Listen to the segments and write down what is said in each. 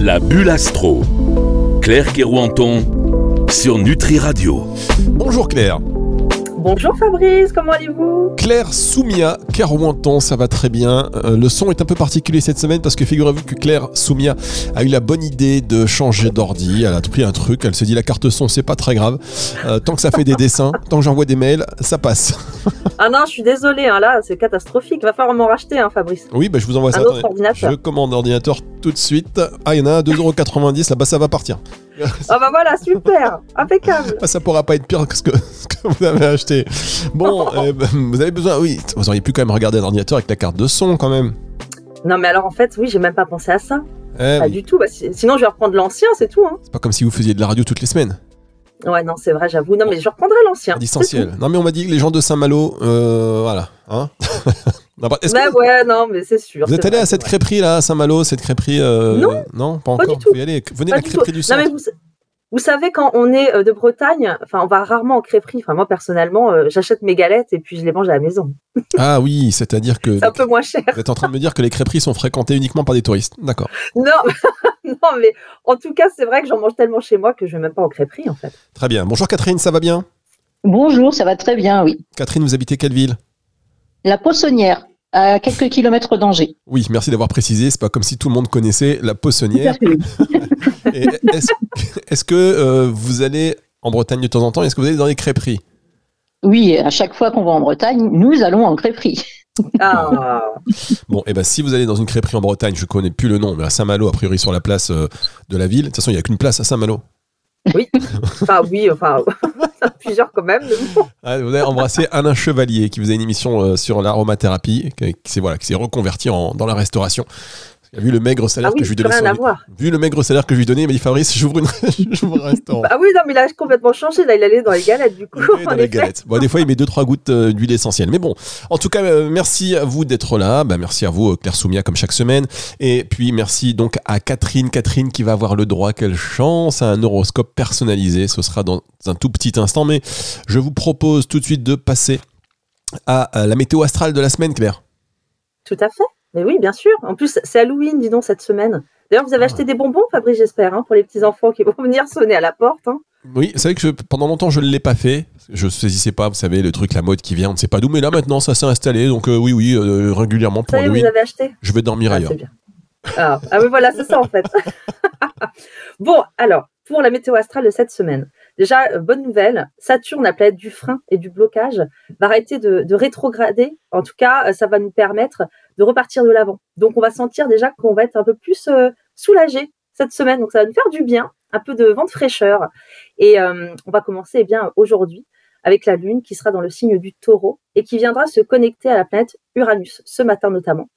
La bulle astro. Claire Kerouanton sur Nutri Radio. Bonjour Claire. Bonjour Fabrice, comment allez-vous Claire Soumia, Kerouanton, ça va très bien. Euh, le son est un peu particulier cette semaine parce que figurez-vous que Claire Soumia a eu la bonne idée de changer d'ordi. Elle a pris un truc, elle se dit la carte son, c'est pas très grave. Euh, tant que ça fait des dessins, tant que j'envoie des mails, ça passe. ah non, je suis désolé, hein, là, c'est catastrophique. Va falloir m'en racheter, hein, Fabrice. Oui, bah, je vous envoie ça. Un ordinateur. Je commande l'ordinateur tout de suite. Ah, il y en a un à 2,90€, là-bas, ça va partir. Ah bah voilà, super, impeccable. Ah, ça pourra pas être pire que ce que, vous avez acheté. Bon, euh, vous avez besoin, oui, vous auriez pu quand même regarder l'ordinateur avec la carte de son quand même. Non mais alors en fait, oui, j'ai même pas pensé à ça. Eh pas du tout, bah, sinon je vais reprendre l'ancien, c'est tout. Hein. C'est pas comme si vous faisiez de la radio toutes les semaines. Ouais, non, c'est vrai, j'avoue. Non, mais je reprendrai l'ancien. Distanciel. Non, mais on m'a dit que les gens de Saint-Malo, euh, voilà. Hein non, bah, ouais, non, mais c'est sûr. Vous êtes allé à cette crêperie là, à Saint-Malo, cette crêperie euh, Non, non, pas encore. Vous y aller. Venez à la crêperie du centre. Non, mais vous, vous savez, quand on est euh, de Bretagne, enfin, on va rarement en crêperie. Enfin, moi, personnellement, euh, j'achète mes galettes et puis je les mange à la maison. Ah oui, c'est-à-dire que. C'est un peu moins cher. Vous êtes en train de me dire que les crêperies sont fréquentées uniquement par des touristes. D'accord. Non, non, mais en tout cas, c'est vrai que j'en mange tellement chez moi que je vais même pas en crêperie, en fait. Très bien. Bonjour Catherine, ça va bien? Bonjour, ça va très bien, oui. Catherine, vous habitez quelle ville? La Poissonnière à quelques kilomètres d'Angers. Oui, merci d'avoir précisé. C'est pas comme si tout le monde connaissait la poissonnière. Est-ce que euh, vous allez en Bretagne de temps en temps? Est-ce que vous allez dans les crêperies? Oui, à chaque fois qu'on va en Bretagne, nous allons en crêperie. Ah. Bon, et eh ben si vous allez dans une crêperie en Bretagne, je connais plus le nom, mais à Saint-Malo, a priori sur la place euh, de la ville. De toute façon, il n'y a qu'une place à Saint-Malo. Oui, enfin oui, enfin plusieurs quand même. Ah, vous avez embrassé Alain Chevalier qui a une émission euh, sur l'aromathérapie, qui s'est voilà, reconverti dans la restauration. Vu le maigre salaire ah que je lui donnais, vu le maigre salaire que je lui donnais, il m'a dit Fabrice, j'ouvre, une... un restaurant. Ah oui, non, mais il a complètement changé. Là, il allait dans les galettes, du coup. dans les galettes. Bon, des fois, il met deux trois gouttes euh, d'huile essentielle. Mais bon, en tout cas, euh, merci à vous d'être là. Bah, merci à vous, Claire Soumia, comme chaque semaine. Et puis, merci donc à Catherine. Catherine qui va avoir le droit, quelle chance, à un horoscope personnalisé. Ce sera dans un tout petit instant. Mais je vous propose tout de suite de passer à la météo astrale de la semaine, Claire. Tout à fait. Mais oui, bien sûr. En plus, c'est Halloween, dis donc, cette semaine. D'ailleurs, vous avez acheté des bonbons, Fabrice, j'espère, hein, pour les petits-enfants qui vont venir sonner à la porte. Hein. Oui, c'est vrai que pendant longtemps, je ne l'ai pas fait. Je ne saisissais pas, vous savez, le truc, la mode qui vient, on ne sait pas d'où. Mais là, maintenant, ça s'est installé. Donc, euh, oui, oui, euh, régulièrement pour Halloween. vous avez acheté Je vais dormir ah, ailleurs. Ah, ah oui, voilà, c'est ça, en fait. bon, alors, pour la météo astrale de cette semaine. Déjà, euh, bonne nouvelle, Saturne, la planète du frein et du blocage, va arrêter de, rétrograder. En tout cas, ça va nous permettre de repartir de l'avant. Donc, on va sentir déjà qu'on va être un peu plus euh, soulagé cette semaine. Donc, ça va nous faire du bien, un peu de vent de fraîcheur. Et on va commencer eh bien aujourd'hui avec la Lune qui sera dans le signe du taureau et qui viendra se connecter à la planète Uranus ce matin notamment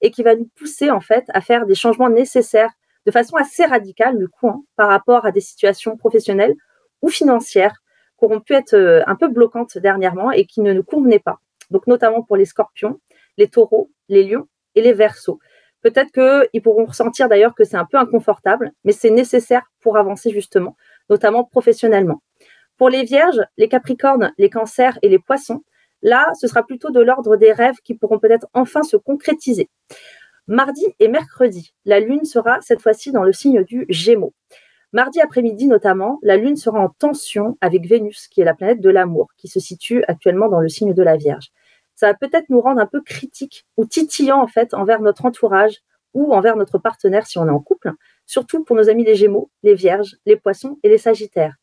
et qui va nous pousser en fait à faire des changements nécessaires de façon assez radicale du coup hein, par rapport à des situations professionnelles ou financières qui auront pu être euh, un peu bloquantes dernièrement et qui ne nous convenaient pas. Donc notamment pour les scorpions, les taureaux, les lions et les versos. Peut-être qu'ils pourront ressentir d'ailleurs que c'est un peu inconfortable, mais c'est nécessaire pour avancer justement, notamment professionnellement. Pour les vierges, les capricornes, les cancers et les poissons, là, ce sera plutôt de l'ordre des rêves qui pourront peut-être enfin se concrétiser. Mardi et mercredi, la Lune sera cette fois-ci dans le signe du Gémeaux. Mardi après-midi notamment, la Lune sera en tension avec Vénus, qui est la planète de l'amour, qui se situe actuellement dans le signe de la Vierge. Ça va peut-être nous rendre un peu critiques ou titillants en fait envers notre entourage ou envers notre partenaire si on est en couple, surtout pour nos amis les Gémeaux, les Vierges, les Poissons et les Sagittaires.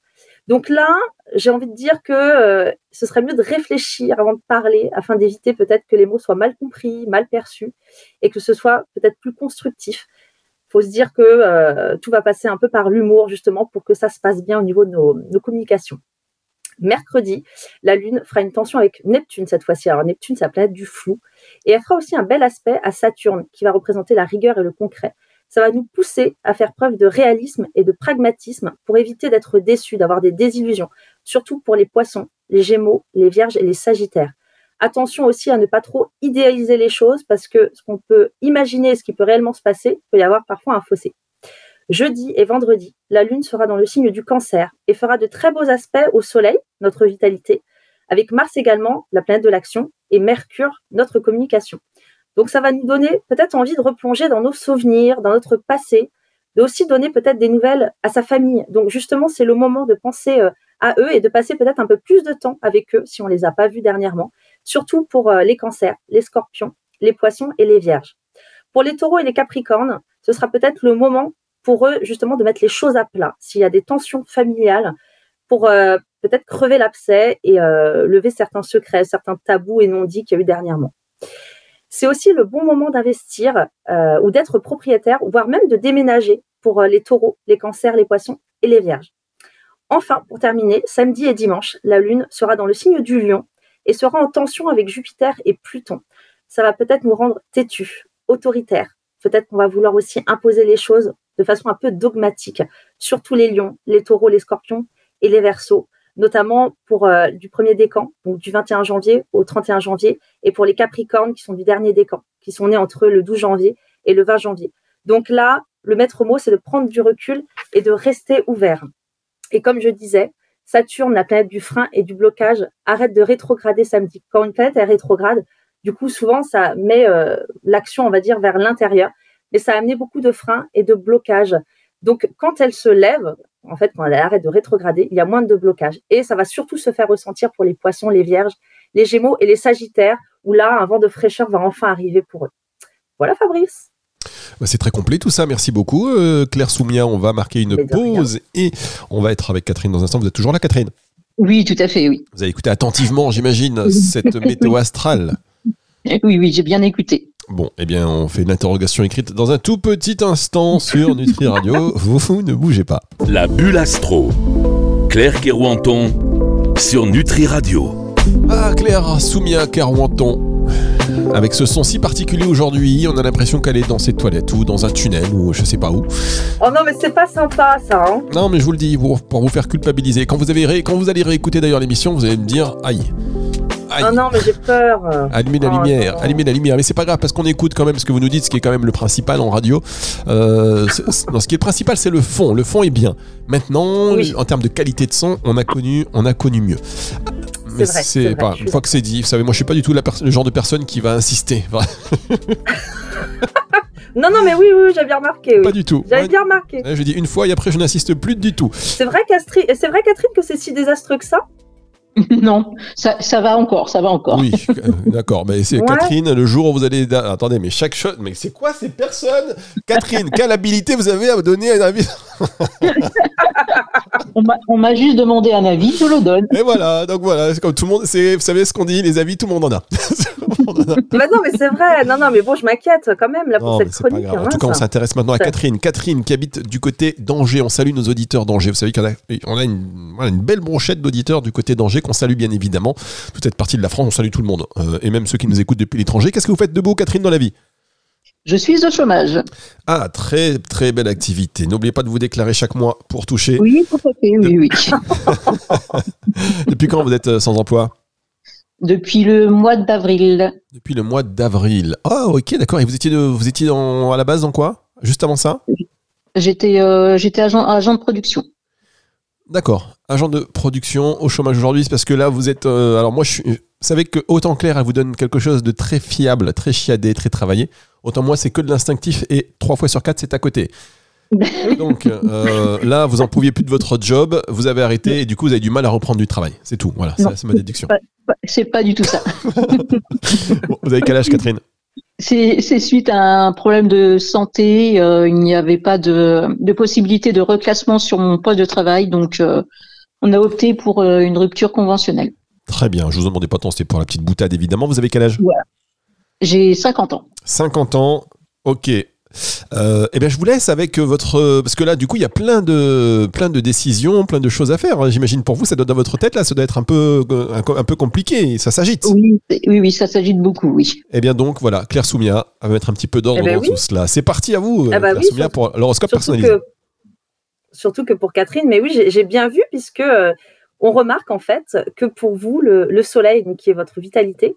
Donc là, j'ai envie de dire que euh, ce serait mieux de réfléchir avant de parler afin d'éviter peut-être que les mots soient mal compris, mal perçus et que ce soit peut-être plus constructif. Il faut se dire que euh, tout va passer un peu par l'humour justement pour que ça se passe bien au niveau de nos, nos communications. Mercredi, la Lune fera une tension avec Neptune cette fois-ci. Alors Neptune, c'est la planète du flou. Et elle fera aussi un bel aspect à Saturne qui va représenter la rigueur et le concret ça va nous pousser à faire preuve de réalisme et de pragmatisme pour éviter d'être déçus, d'avoir des désillusions, surtout pour les poissons, les gémeaux, les vierges et les sagittaires. Attention aussi à ne pas trop idéaliser les choses parce que ce qu'on peut imaginer ce qui peut réellement se passer, peut y avoir parfois un fossé. Jeudi et vendredi, la Lune sera dans le signe du cancer et fera de très beaux aspects au Soleil, notre vitalité, avec Mars également, la planète de l'action, et Mercure, notre communication. Donc ça va nous donner peut-être envie de replonger dans nos souvenirs, dans notre passé, de aussi donner peut-être des nouvelles à sa famille. Donc justement, c'est le moment de penser euh, à eux et de passer peut-être un peu plus de temps avec eux si on les a pas vus dernièrement, surtout pour euh, les cancers, les scorpions, les poissons et les vierges. Pour les taureaux et les capricornes, ce sera peut-être le moment pour eux justement de mettre les choses à plat. S'il y a des tensions familiales, pour euh, peut-être crever l'abcès et euh, lever certains secrets, certains tabous et non-dits qu'il y a eu dernièrement. C'est aussi le bon moment d'investir euh, ou d'être propriétaire, voire même de déménager pour les taureaux, les cancers, les poissons et les vierges. Enfin, pour terminer, samedi et dimanche, la Lune sera dans le signe du lion et sera en tension avec Jupiter et Pluton. Ça va peut-être nous rendre têtus, autoritaires. Peut-être qu'on va vouloir aussi imposer les choses de façon un peu dogmatique, surtout les lions, les taureaux, les scorpions et les versos, notamment pour euh, du premier décan, donc du 21 janvier au 31 janvier, et pour les capricornes qui sont du dernier décan, qui sont nés entre le 12 janvier et le 20 janvier. Donc là, le maître mot, c'est de prendre du recul et de rester ouvert. Et comme je disais, Saturne, la planète du frein et du blocage, arrête de rétrograder samedi. Quand une planète est rétrograde, du coup, souvent, ça met euh, l'action, on va dire, vers l'intérieur mais ça a amené beaucoup de freins et de blocages. Donc, quand elle se lève, en fait, quand elle arrête de rétrograder, il y a moins de blocages. Et ça va surtout se faire ressentir pour les poissons, les vierges, les gémeaux et les sagittaires, où là, un vent de fraîcheur va enfin arriver pour eux. Voilà, Fabrice. Bah, c'est très complet tout ça, merci beaucoup. Euh, Claire Soumia, on va marquer une pause et on va être avec Catherine dans un instant. Vous êtes toujours là, Catherine? Oui, tout à fait, oui. Vous avez écouté attentivement, j'imagine, cette météo astrale. Oui, oui, j'ai bien écouté. Bon, eh bien, on fait une interrogation écrite dans un tout petit instant sur Nutri Radio. vous, ne bougez pas. La bulle astro. Claire Kerouanton sur Nutri Radio. Ah, Claire Soumia Kerouanton. Avec ce son si particulier aujourd'hui, on a l'impression qu'elle est dans ses toilettes ou dans un tunnel ou je sais pas où. Oh non, mais c'est pas sympa ça. Hein non, mais je vous le dis pour, vous faire culpabiliser. Quand vous, avez quand vous allez réécouter d'ailleurs l'émission, vous allez me dire aïe. Oh non, mais j'ai peur. Allumez la oh lumière, allumez la lumière. Mais c'est pas grave parce qu'on écoute quand même ce que vous nous dites, ce qui est quand même le principal en radio. Euh, ce qui est le principal, c'est le fond. Le fond est bien. Maintenant, en termes de qualité de son, on a connu, on a connu mieux. Mais c'est pas une fois que c'est dit, vous savez, moi je suis pas du tout le genre de personne qui va insister. Non, non, mais oui, oui, bien remarqué. Pas du tout. J'avais bien remarqué. Je dis une fois et après je n'insiste plus du tout. C'est vrai, c'est vrai, Catherine, que c'est si désastreux que ça? Non, ça, ça, va encore, ça va encore. Oui, euh, d'accord. Mais c'est Catherine, le jour où vous allez. Attendez, mais chaque chose. Mais c'est quoi ces personnes? Catherine, quelle habilité vous avez à me donner un avis? On m'a juste demandé un avis, je le donne. Et voilà, donc voilà, c'est comme tout le monde. Vous savez ce qu'on dit, les avis, tout le monde en a. bah non, mais c'est vrai. Non, non, mais bon, je m'inquiète quand même là, pour cette chronique. Hein, en tout cas, on s'intéresse maintenant à Catherine. Catherine qui habite du côté d'Angers. On salue nos auditeurs d'Angers. Vous savez qu'on a, on a une belle brochette d'auditeurs du côté d'Angers on salue bien évidemment. Toute cette partie de la France, on salue tout le monde. Euh, et même ceux qui nous écoutent depuis l'étranger. Qu'est-ce que vous faites de beau, Catherine, dans la vie? Je suis au chômage. Ah, très très belle activité. N'oubliez pas de vous déclarer chaque mois pour toucher. Oui, à fait, oui, oui. Depuis quand vous êtes euh, sans emploi? Depuis le mois d'avril. Depuis le mois d'avril. Ah, ok, d'accord. Et vous étiez, vous étiez à la base dans quoi? Juste avant ça? J'étais euh, agent de production. D'accord. Agent de production au chômage aujourd'hui, c'est parce que là, vous êtes. Euh, alors, moi, je Vous savez que autant Claire, elle vous donne quelque chose de très fiable, très chiadé, très travaillé. Autant moi, c'est que de l'instinctif et trois fois sur quatre, c'est à côté. Donc euh, là, vous en pouviez plus de votre job, vous avez arrêté et du coup, vous avez du mal à reprendre du travail. C'est tout. Voilà, c'est ma déduction. C'est pas, du tout ça. vous avez quel âge, Catherine? C'est suite à un problème de santé. Euh, il n'y avait pas de, possibilité de reclassement sur mon poste de travail, donc euh, on a opté pour euh, une rupture conventionnelle. Très bien. Je vous en demandais pas tant, c'était pour la petite boutade évidemment. Vous avez quel âge? J'ai 50 ans. 50 ans. Ok. Euh, eh bien, je vous laisse avec votre parce que là, du coup, il y a plein de plein de décisions, plein de choses à faire. Hein. J'imagine pour vous, ça doit dans votre tête là, ça doit être un peu un, peu compliqué. Ça s'agite. Oui, oui, oui, ça s'agite beaucoup, oui. Eh bien, donc voilà, Claire Soumia va mettre un petit peu d'ordre eh ben dans tout cela. C'est parti à vous, ah bah Claire Soumia, pour l'horoscope personnalisé. surtout que pour Catherine, mais oui, j'ai bien vu puisque euh, on remarque en fait que pour vous, le, le Soleil, donc, qui est votre vitalité,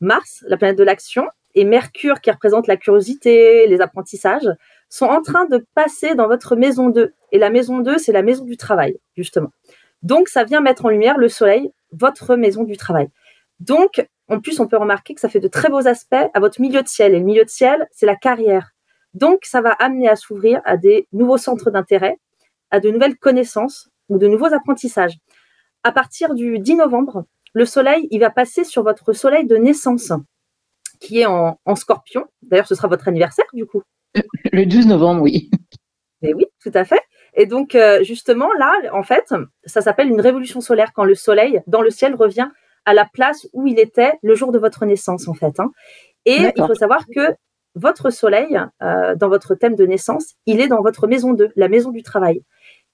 Mars, la planète de l'action, et Mercure qui représente la curiosité, les apprentissages, sont en train de passer dans votre maison 2. Et la maison 2, c'est la maison du travail, justement. Donc, ça vient mettre en lumière le soleil, votre maison du travail. Donc, en plus, on peut remarquer que ça fait de très beaux aspects à votre milieu de ciel. Et le milieu de ciel, c'est la carrière. Donc, ça va amener à s'ouvrir à des nouveaux centres d'intérêt, à de nouvelles connaissances ou de nouveaux apprentissages. À partir du 10 novembre, le soleil, il va passer sur votre soleil de naissance, qui est en, scorpion. D'ailleurs, ce sera votre anniversaire, du coup. Le 12 novembre, oui. Et oui, tout à fait. Et donc, euh, justement, là, en fait, ça s'appelle une révolution solaire quand le soleil, dans le ciel, revient à la place où il était le jour de votre naissance, en fait. Hein. Et il faut savoir que votre soleil, euh, dans votre thème de naissance, il est dans votre maison 2, la maison du travail.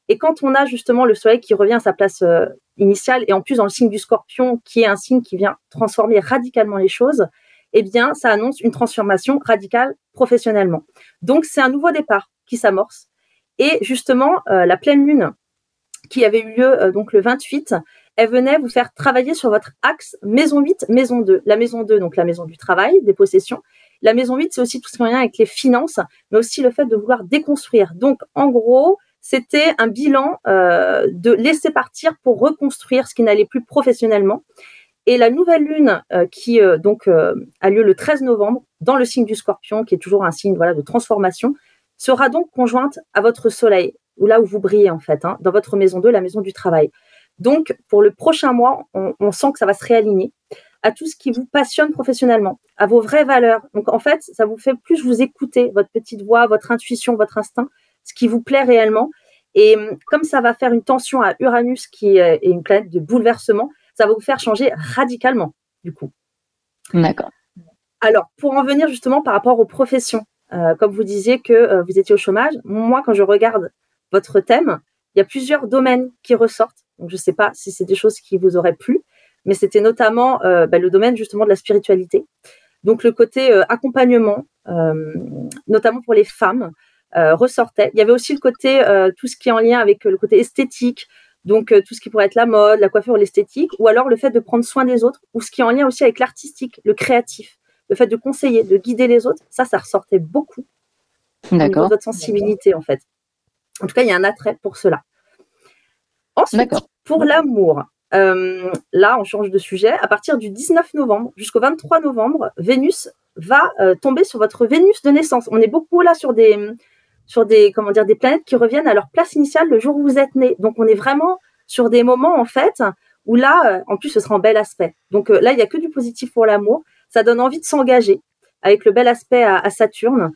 Et quand on a justement le soleil qui revient à sa place euh, initiale, et en plus dans le signe du scorpion, qui est un signe qui vient transformer radicalement les choses, eh bien, ça annonce une transformation radicale professionnellement. Donc, c'est un nouveau départ qui s'amorce. Et justement, euh, la pleine lune qui avait eu lieu donc le 28, elle venait vous faire travailler sur votre axe maison 8, maison 2. La maison 2, donc la maison du travail, des possessions, la maison 8, c'est aussi tout ce qui est lien avec les finances, mais aussi le fait de vouloir déconstruire. Donc, en gros, c'était un bilan euh, de laisser partir pour reconstruire ce qui n'allait plus professionnellement. Et la nouvelle lune euh, qui euh, donc a lieu le 13 novembre dans le signe du Scorpion, qui est toujours un signe voilà de transformation, sera donc conjointe à votre Soleil, ou là où vous brillez en fait, hein, dans votre maison 2, la maison du travail. Donc pour le prochain mois, on, on sent que ça va se réaligner à tout ce qui vous passionne professionnellement, à vos vraies valeurs. Donc en fait, ça vous fait plus vous écouter, votre petite voix, votre intuition, votre instinct, ce qui vous plaît réellement. Et hum, comme ça va faire une tension à Uranus, qui est une planète de bouleversement, ça va vous faire changer radicalement, du coup. D'accord. Alors, pour en venir justement par rapport aux professions, euh, comme vous disiez que euh, vous étiez au chômage, moi, quand je regarde votre thème, il y a plusieurs domaines qui ressortent. Donc, je ne sais pas si c'est des choses qui vous auraient plu mais c'était notamment euh, bah, le domaine justement de la spiritualité. Donc le côté accompagnement, notamment pour les femmes, ressortait. Il y avait aussi le côté tout ce qui est en lien avec le côté esthétique, donc tout ce qui pourrait être la mode, la coiffure, l'esthétique, ou alors le fait de prendre soin des autres, ou ce qui est en lien aussi avec l'artistique, le créatif, le fait de conseiller, de guider les autres. Ça, ça ressortait beaucoup. D'accord. Votre sensibilité en fait. En tout cas, il y a un attrait pour cela. Ensuite, pour l'amour, euh, là, on change de sujet. À partir du 19 novembre jusqu'au 23 novembre, Vénus va euh, tomber sur votre Vénus de naissance. On est beaucoup là sur des, sur des, comment dire, des planètes qui reviennent à leur place initiale le jour où vous êtes né. Donc, on est vraiment sur des moments, en fait, où là, euh, en plus, ce sera en bel aspect. Donc là, il n'y a que du positif pour l'amour. Ça donne envie de s'engager avec le bel aspect à Saturne.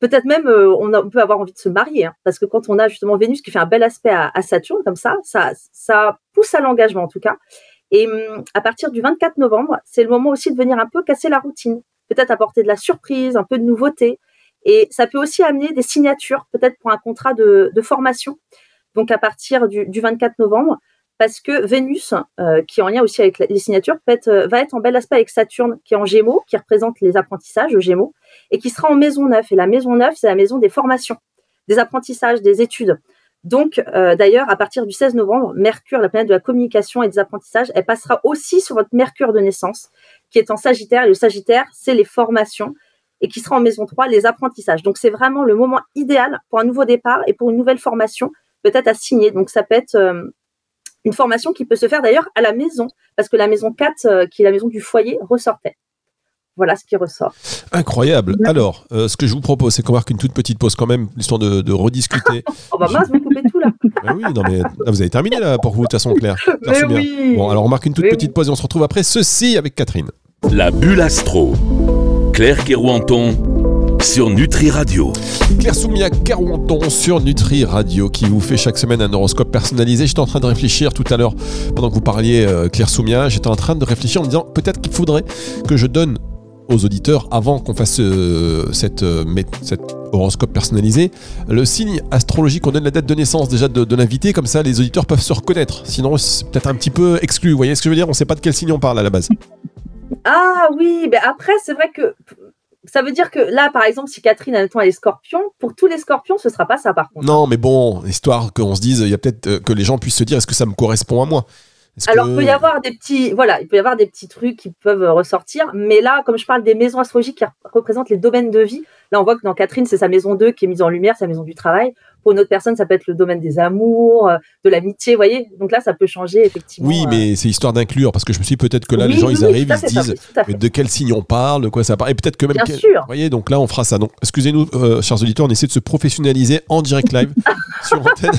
Peut-être même, euh, on, peut avoir envie de se marier, hein, parce que quand on a justement Vénus qui fait un bel aspect à, Saturne, comme ça, ça, ça pousse à l'engagement en tout cas. Et hum, à partir du 24 novembre, c'est le moment aussi de venir un peu casser la routine, peut-être apporter de la surprise, un peu de nouveauté. Et ça peut aussi amener des signatures, peut-être pour un contrat de, formation. Donc à partir du, du 24 novembre, parce que Vénus, euh, qui est en lien aussi avec les signatures, euh, va être en bel aspect avec Saturne, qui est en Gémeaux, qui représente les apprentissages, le Gémeaux, et qui sera en maison neuve. Et la maison neuve, c'est la maison des formations, des apprentissages, des études. Donc, euh, d'ailleurs, à partir du 16 novembre, Mercure, la planète de la communication et des apprentissages, elle passera aussi sur votre Mercure de naissance, qui est en Sagittaire. Et le Sagittaire, c'est les formations, et qui sera en maison 3, les apprentissages. Donc, c'est vraiment le moment idéal pour un nouveau départ et pour une nouvelle formation, peut-être à signer. Donc, ça peut être une formation qui peut se faire d'ailleurs à la maison, parce que la maison 4, euh, qui est la maison du foyer, ressortait. Voilà ce qui ressort. Incroyable. Alors, euh, ce que je vous propose, c'est qu'on marque une toute petite pause quand même, histoire de, rediscuter. oh bah mince, vous coupez tout là. Ben oui, non mais vous avez terminé là pour vous, de toute façon, Claire. oui. Bon, alors on marque une toute petite pause et on se retrouve après ceci avec Catherine. La bulle astro. Claire Kerouanton sur Nutri Radio. Claire Soumia Carouanton sur Nutri Radio qui vous fait chaque semaine un horoscope personnalisé. J'étais en train de réfléchir tout à l'heure pendant que vous parliez euh, Claire Soumia, j'étais en train de réfléchir en me disant peut-être qu'il faudrait que je donne aux auditeurs avant qu'on fasse euh, cette, euh, horoscope personnalisé le signe astrologique. On donne la date de naissance déjà de, l'invité comme ça les auditeurs peuvent se reconnaître. Sinon c'est peut-être un petit peu exclu. Vous voyez ce que je veux dire? On sait pas de quel signe on parle à la base ah oui mais après c'est vrai que ça veut dire que là, par exemple, si Catherine, admettons, elle est scorpion, pour tous les scorpions, ce sera pas ça, par contre. Non, mais bon, histoire qu'on se dise, il y a peut-être euh, que les gens puissent se dire, est-ce que ça me correspond à moi? Alors, que- il peut y avoir des petits, voilà, il peut y avoir des petits trucs qui peuvent euh, ressortir, mais là, comme je parle des maisons astrologiques qui représentent les domaines de vie, là, on voit que dans Catherine, c'est sa maison 2 qui est mise en lumière, sa maison du travail. Pour une autre personne, ça peut être le domaine des amours, euh, de l'amitié, vous voyez. Donc là, ça peut changer, effectivement. Oui, euh. mais c'est histoire d'inclure, parce que je me suis dit, peut-être que là, Oui, les gens, oui, ils arrivent, ils se disent, de quel signe on parle, de quoi ça parle, et peut-être que même... Bien quel- sûr. Vous voyez, donc là, on fera ça. Donc, excusez-nous, euh, chers auditeurs, on essaie de se professionnaliser en direct live sur antenne.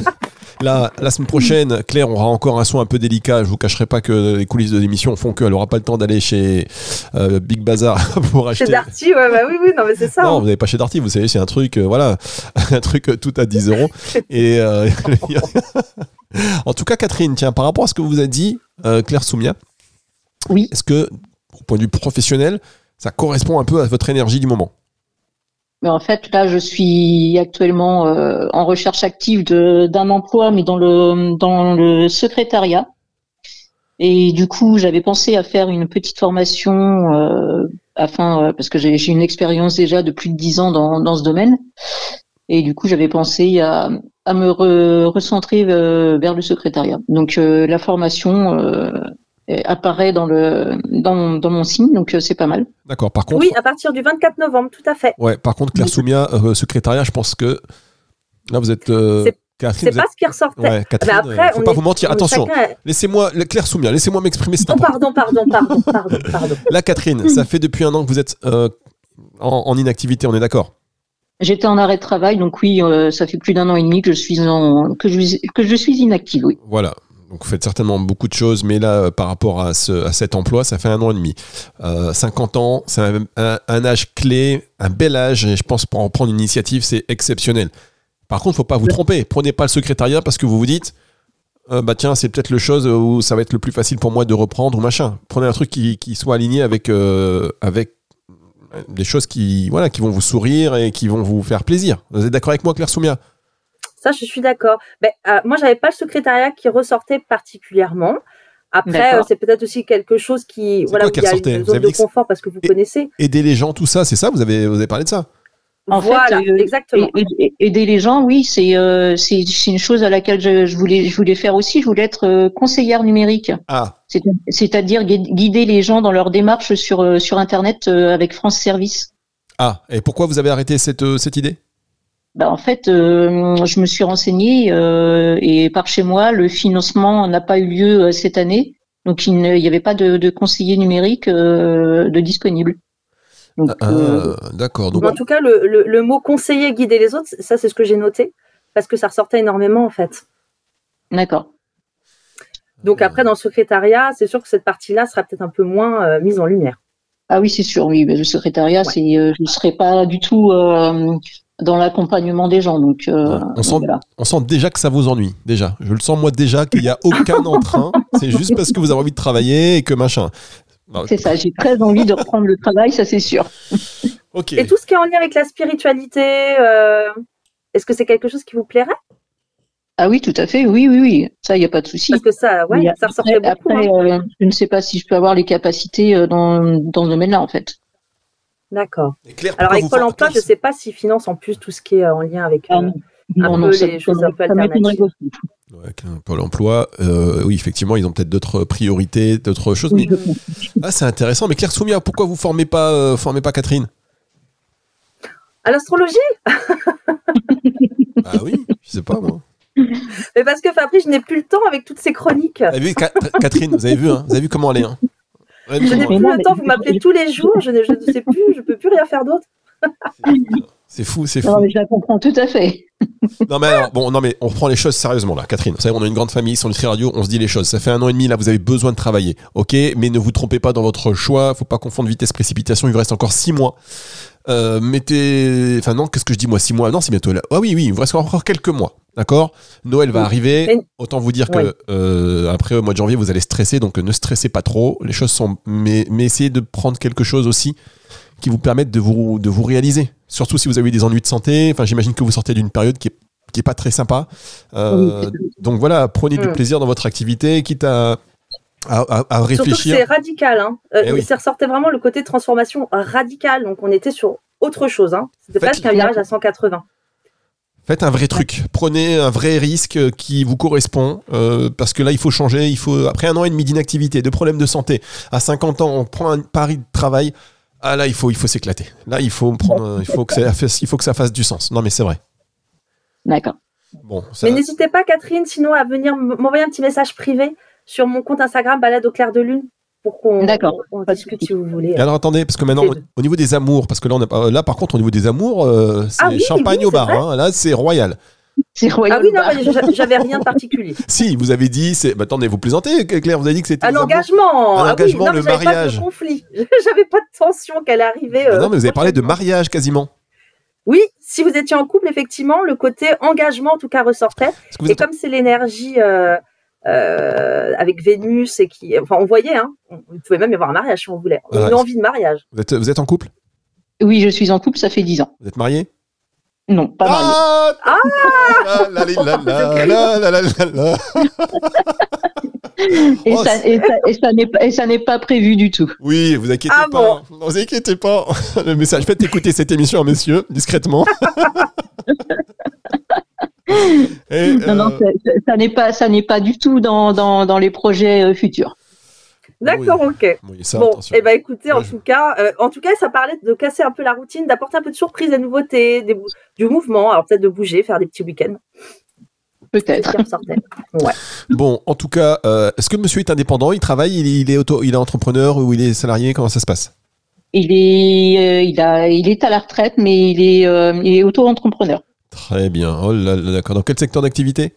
Là, la semaine prochaine, Claire aura encore un son un peu délicat. Je vous cacherai pas que les coulisses de l'émission font qu'elle aura pas le temps d'aller chez euh, Big Bazar pour acheter. Chez Darty, ouais, bah oui, oui, non, mais c'est ça. Non, hein. vous n'avez pas chez Darty, vous savez, c'est un truc, euh, voilà, un truc euh, tout à 10 euros. Et euh, en tout cas, Catherine, tiens, par rapport à ce que vous a dit euh, Claire Soumia, Oui. est-ce que, au point de vue professionnel, ça correspond un peu à votre énergie du moment? Mais en fait, là, je suis actuellement euh, en recherche active d'un emploi, mais dans le dans le secrétariat. Et du coup, j'avais pensé à faire une petite formation euh, afin euh, parce que j'ai j'ai une expérience déjà de plus de dix ans dans dans ce domaine. Et du coup, j'avais pensé à à me re- recentrer euh, vers le secrétariat. Donc, euh, la formation euh, apparaît dans le dans dans mon signe, donc euh, c'est pas mal. D'accord, par contre, Oui, à partir du 24 novembre, tout à fait. ouais, par contre, Claire. Soumia, euh, secrétariat, je pense que là, vous êtes. euh, C'est- Catherine, C'est pas êtes- ce qui ressortait. Ouais, Catherine, Mais après, euh, faut on pas est- vous mentir. on- Attention, chacun a- laissez-moi, Claire Soumia, laissez-moi m'exprimer, c'est Oh, pardon, pardon, pardon, pardon, pardon. Là, Catherine, ça fait depuis un an que vous êtes en, en inactivité, on est d'accord? J'étais en arrêt de travail, donc oui, euh, ça fait plus d'un an et demi que je suis en que je que je suis inactive, oui. Voilà. Donc vous faites certainement beaucoup de choses, mais là, euh, par rapport à, ce, à cet emploi, ça fait un an et demi. Euh, 50 ans, c'est un, un- un âge clé, un bel âge, et je pense pour en prendre une initiative, c'est exceptionnel. Par contre, faut pas vous tromper. Prenez pas le secrétariat parce que vous vous dites, euh, bah tiens, c'est peut-être le chose où ça va être le plus facile pour moi de reprendre ou machin. Prenez un truc qui, qui soit aligné avec, euh, avec des choses qui, voilà, qui vont vous sourire et qui vont vous faire plaisir. Vous êtes d'accord avec moi, Claire Soumia? Ça, je suis d'accord. Ben, euh, moi, j'avais pas le secrétariat qui ressortait particulièrement. Après, euh, c'est peut-être aussi quelque chose qui, C'est voilà, quoi où qui il y a ressortait une Vous zone avez de confort parce que vous connaissez. Aider les gens, tout ça, c'est ça? Vous avez, vous avez parlé de ça? En fait, voilà, euh, exactement. Aider les gens, oui, c'est euh, c'est c'est une chose à laquelle je, je voulais je voulais faire aussi. Je voulais être euh, conseillère numérique, Ah, C'est- c'est-à-dire gui- guider les gens dans leur démarche sur sur Internet euh, avec France Service. ah. Et pourquoi vous avez arrêté cette, euh, cette idée? Bah, en fait, euh, je me suis renseignée euh, et par chez moi, le financement n'a pas eu lieu euh, cette année, donc il n'y avait pas de, de conseiller numérique euh, de disponible. Euh, Ah, d'accord. Donc, en tout cas, le, le, le mot conseiller, guider les autres, ça, c'est ce que j'ai noté parce que ça ressortait énormément, en fait. d'accord. Donc après, dans le secrétariat, c'est sûr que cette partie-là sera peut-être un peu moins euh, mise en lumière. Ah oui, c'est sûr. Oui, mais le secrétariat, Ouais. c'est, euh, je ne serai pas du tout euh, dans l'accompagnement des gens. Donc, euh, Ouais, on sent- voilà. on sent déjà que ça vous ennuie. Déjà, je le sens moi déjà qu'il n'y a aucun entrain. C'est juste parce que vous avez envie de travailler et que machin. Bah, C'est ça. J'ai très envie de reprendre le travail, ça c'est sûr. Et tout ce qui est en lien avec la spiritualité, euh, est-ce que c'est quelque chose qui vous plairait? Ah oui, tout à fait. Oui, oui, oui. Ça, il n'y a pas de souci. Parce que ça, ouais, ça ressortait après, beaucoup. après, hein. euh, je ne sais pas si je peux avoir les capacités dans, dans ce domaine-là, en fait. D'accord. Alors avec Pôle emploi, je ne sais pas s'ils financent en plus tout ce qui est en lien avec. Ah, euh, non. un Non, peu non, les choses un peu alternatives. Claire, Pôle emploi, euh, oui, effectivement, ils ont peut-être d'autres priorités, d'autres choses. Oui, mais ah, c'est intéressant. Mais Claire Soumia, pourquoi vous formez pas, euh, formez pas Catherine? À l'astrologie? Ah oui, je sais pas moi. Mais parce que Fabrice, je n'ai plus le temps avec toutes ces chroniques. Vous avez vu, Ca- Catherine, vous avez vu, hein, vous avez vu comment elle est. Hein? Ouais, Je n'ai plus non, le temps, vous m'appelez tous les jours, je ne, je ne sais plus, je peux plus rien faire d'autre. C'est fou, c'est fou. Non, mais je la comprends tout à fait. Non mais alors, bon, non mais on reprend les choses sérieusement là, Catherine. Vous savez, on a une grande famille sur Nutri Radio, on se dit les choses. Ça fait un an et demi là, vous avez besoin de travailler, ok? Mais ne vous trompez pas dans votre choix. Faut pas confondre vitesse précipitation. Il vous reste encore six mois. Euh, mettez, enfin non, qu'est-ce que je dis moi Six mois? Non, c'est bientôt là. Ah oui, oui, il vous reste encore quelques mois, d'accord? Noël va Oui. arriver. Autant vous dire que euh, après au mois de janvier, vous allez stresser, donc ne stressez pas trop. Les choses sont, mais, mais essayez de prendre quelque chose aussi qui vous permette de vous, de vous réaliser. Surtout si vous avez eu des ennuis de santé. Enfin, j'imagine que vous sortez d'une période qui est, qui est pas très sympa. Euh, Oui, donc voilà, prenez du plaisir dans votre activité, quitte à, à, à- à Surtout que c'est radical. Hein. Euh, Eh oui. Ça ressortait vraiment le côté transformation radicale, donc on était sur autre chose. Hein. C'était presque un virage à 180. Faites un vrai truc. Prenez un vrai risque qui vous correspond. euh, parce que là, il faut changer. Il faut, après un an et demi d'inactivité, de problèmes de santé, à 50 ans, on prend un pari de travail. Ah là, il faut, il faut s'éclater. Là, il faut prendre, il faut que ça fasse, il faut que ça fasse du sens. Non, mais c'est vrai. D'accord. Bon, ça- Mais n'hésitez pas, Catherine, sinon à venir m'envoyer un petit message privé sur mon compte Instagram Balade au clair de lune pour qu'on souci. si vous voulez. Et alors attendez, parce que maintenant, au, niveau des amours, parce que là, on a, pas- là par contre, au niveau des amours, euh, c'est Ah oui, champagne oui, au bar. hein. Là, c'est royal. C'est Ah royal. oui, non, j'avais rien de particulier. Si, vous avez dit, c'est. bah, attendez, vous plaisantez, Claire, vous avez dit que c'était. Un engagement. Un ah oui, engagement, non, le mariage. Pas de conflit. J'avais pas de tension qu'elle arrivait. Ah euh, non, mais vous avez parlé de mariage quasiment. Oui, si vous étiez en couple, effectivement, le côté engagement en tout cas ressortait. Que Et êtes- comme c'est l'énergie euh, euh, avec Vénus et qui, enfin, on voyait, hein, on pouvait même y avoir un mariage si on voulait, on voilà. une envie de mariage. Vous êtes, vous êtes en couple? Oui, je suis en couple, ça fait 10 ans. Vous êtes marié non, pas marié. Ah, ah la, la, la, et, oh, ça, et, ça, et, ça, n'est pas prévu du tout. Oui, vous inquiétez ah pas. Bon. vous inquiétez pas. Le message, faites écouter cette émission messieurs, discrètement. Et, Non, non, euh, ça, ça- ça n'est pas, ça n'est pas du tout dans, dans, dans les projets euh, futurs. D'accord, ok. oui, ça, bon, et ben écoutez, en Ouais, je- tout cas, euh, en tout cas, ça parlait de casser un peu la routine, d'apporter un peu de surprise, des nouveautés, des bou- du mouvement, alors peut-être de bouger, faire des petits week-ends. Peut-être. ressortait. Bon, en tout cas, euh, est-ce que le monsieur est indépendant? Il travaille il, est- il est auto, il est entrepreneur ou il est salarié? Comment ça se passe? Il est, euh, il a, il est à la retraite, mais il est, euh, il est auto-entrepreneur Très bien. Oh là là, d'accord. Dans quel secteur d'activité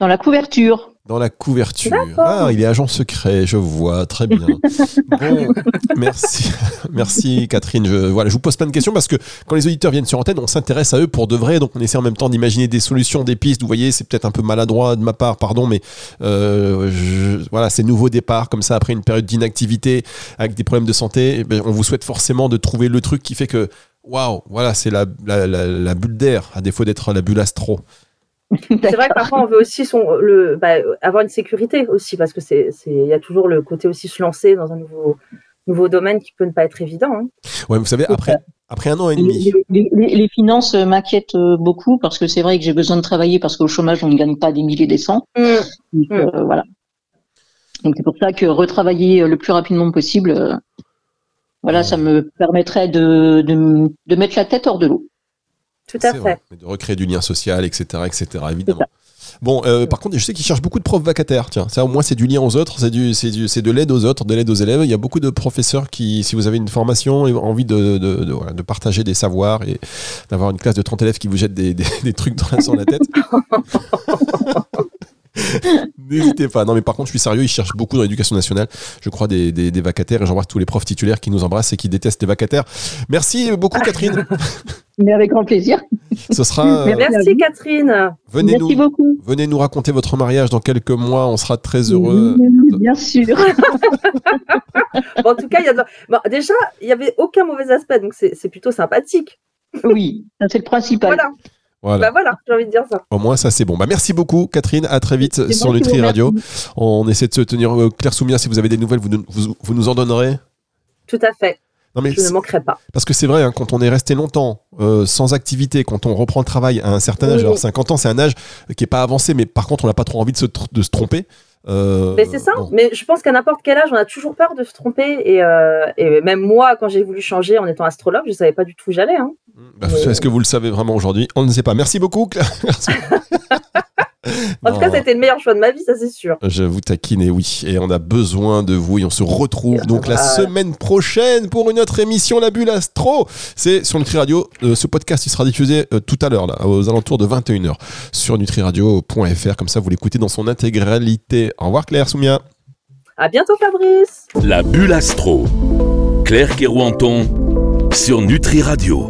dans la couverture. Dans la couverture. Ah, il est agent secret, je vois, très bien. Bon, merci, merci Catherine. Je, voilà, je vous pose plein de questions parce que quand les auditeurs viennent sur antenne, on s'intéresse à eux pour de vrai, donc on essaie en même temps d'imaginer des solutions, des pistes. Vous voyez, c'est peut-être un peu maladroit de ma part, pardon, mais euh, je- voilà, ces nouveaux départs comme ça après une période d'inactivité avec des problèmes de santé, eh ben, on vous souhaite forcément de trouver le truc qui fait que waouh, voilà, c'est la, la, la, la bulle d'air à défaut d'être la bulle astro. C'est vrai que parfois on veut aussi son, le, bah, avoir une sécurité aussi, parce que c'est, il y a toujours le côté aussi se lancer dans un nouveau, nouveau domaine qui peut ne pas être évident. hein. Ouais, vous savez, après, après un an et demi. Les, les- les finances euh, m'inquiètent euh, beaucoup parce que c'est vrai que j'ai besoin de travailler parce qu'au chômage on ne gagne pas des milliers des cents. Mm. Donc, euh, voilà. Donc c'est pour ça que retravailler le plus rapidement possible, euh, voilà, ça me permettrait de, de, mettre la tête hors de l'eau. Tout à fait. vrai. De recréer du lien social, etc., etc., évidemment. Bon, euh, par contre, je sais qu'ils cherchent beaucoup de profs vacataires. Tiens, ça au moins c'est du lien aux autres, c'est du, c'est du, c'est de l'aide aux autres, de l'aide aux élèves. Il y a beaucoup de professeurs qui, si vous avez une formation et envie de, de, de, voilà, de partager des savoirs et d'avoir une classe de 30 élèves qui vous jettent des, des, des trucs dans la, sur la tête. N'hésitez pas. Non, mais par contre, je suis sérieux, ils cherchent beaucoup dans l'éducation nationale. Je crois des, des, des vacataires et j'embrasse tous les profs titulaires qui nous embrassent et qui détestent les vacataires. Merci beaucoup, Catherine. Mais avec grand plaisir. Ce sera. euh, Merci. Catherine. venez Merci nous, beaucoup. venez nous raconter votre mariage dans quelques mois. On sera très heureux. Oui, Bien sûr. Bon, en tout cas, il y a de- bon, déjà, il n'y avait aucun mauvais aspect, donc c'est, plutôt sympathique. Oui, c'est le principal. Voilà. Voilà. Bah voilà, j'ai envie de dire ça. Au moins, ça c'est bon. Bah, merci beaucoup, Catherine. À très vite sur Nutri Radio. On essaie de se tenir euh, Claire Soumia. Si vous avez des nouvelles, vous, nous- vous, vous nous en donnerez. Tout à fait. Non mais Je ne manquerai pas. Parce que c'est vrai, hein, quand on est resté longtemps euh, sans activité, quand on reprend le travail à un certain âge, Oui. alors 50 ans, c'est un âge qui est pas avancé, mais par contre, on n'a pas trop envie de se, tr- de se tromper. Euh, Mais c'est ça. bon. Mais je pense qu'à n'importe quel âge, on a toujours peur de se tromper. Et, euh, et même moi, quand j'ai voulu changer en étant astrologue, je ne savais pas du tout où j'allais. hein. Bah, Est-ce que vous le savez vraiment aujourd'hui? On ne sait pas. Merci beaucoup, Claire. En tout cas, c'était le meilleur choix de ma vie, ça c'est sûr. Je vous taquine, et oui. Et on a besoin de vous et on se retrouve donc la semaine prochaine pour une autre émission, La Bulle Astro. C'est sur Nutri Radio. Euh, ce podcast, il sera diffusé euh, tout à l'heure, là, aux alentours de 21h sur nutriradio.fr. Comme ça, vous l'écoutez dans son intégralité. Au revoir, Claire Soumia. À bientôt, Fabrice. La bulle astro. Claire Kerouanton sur Nutri Radio.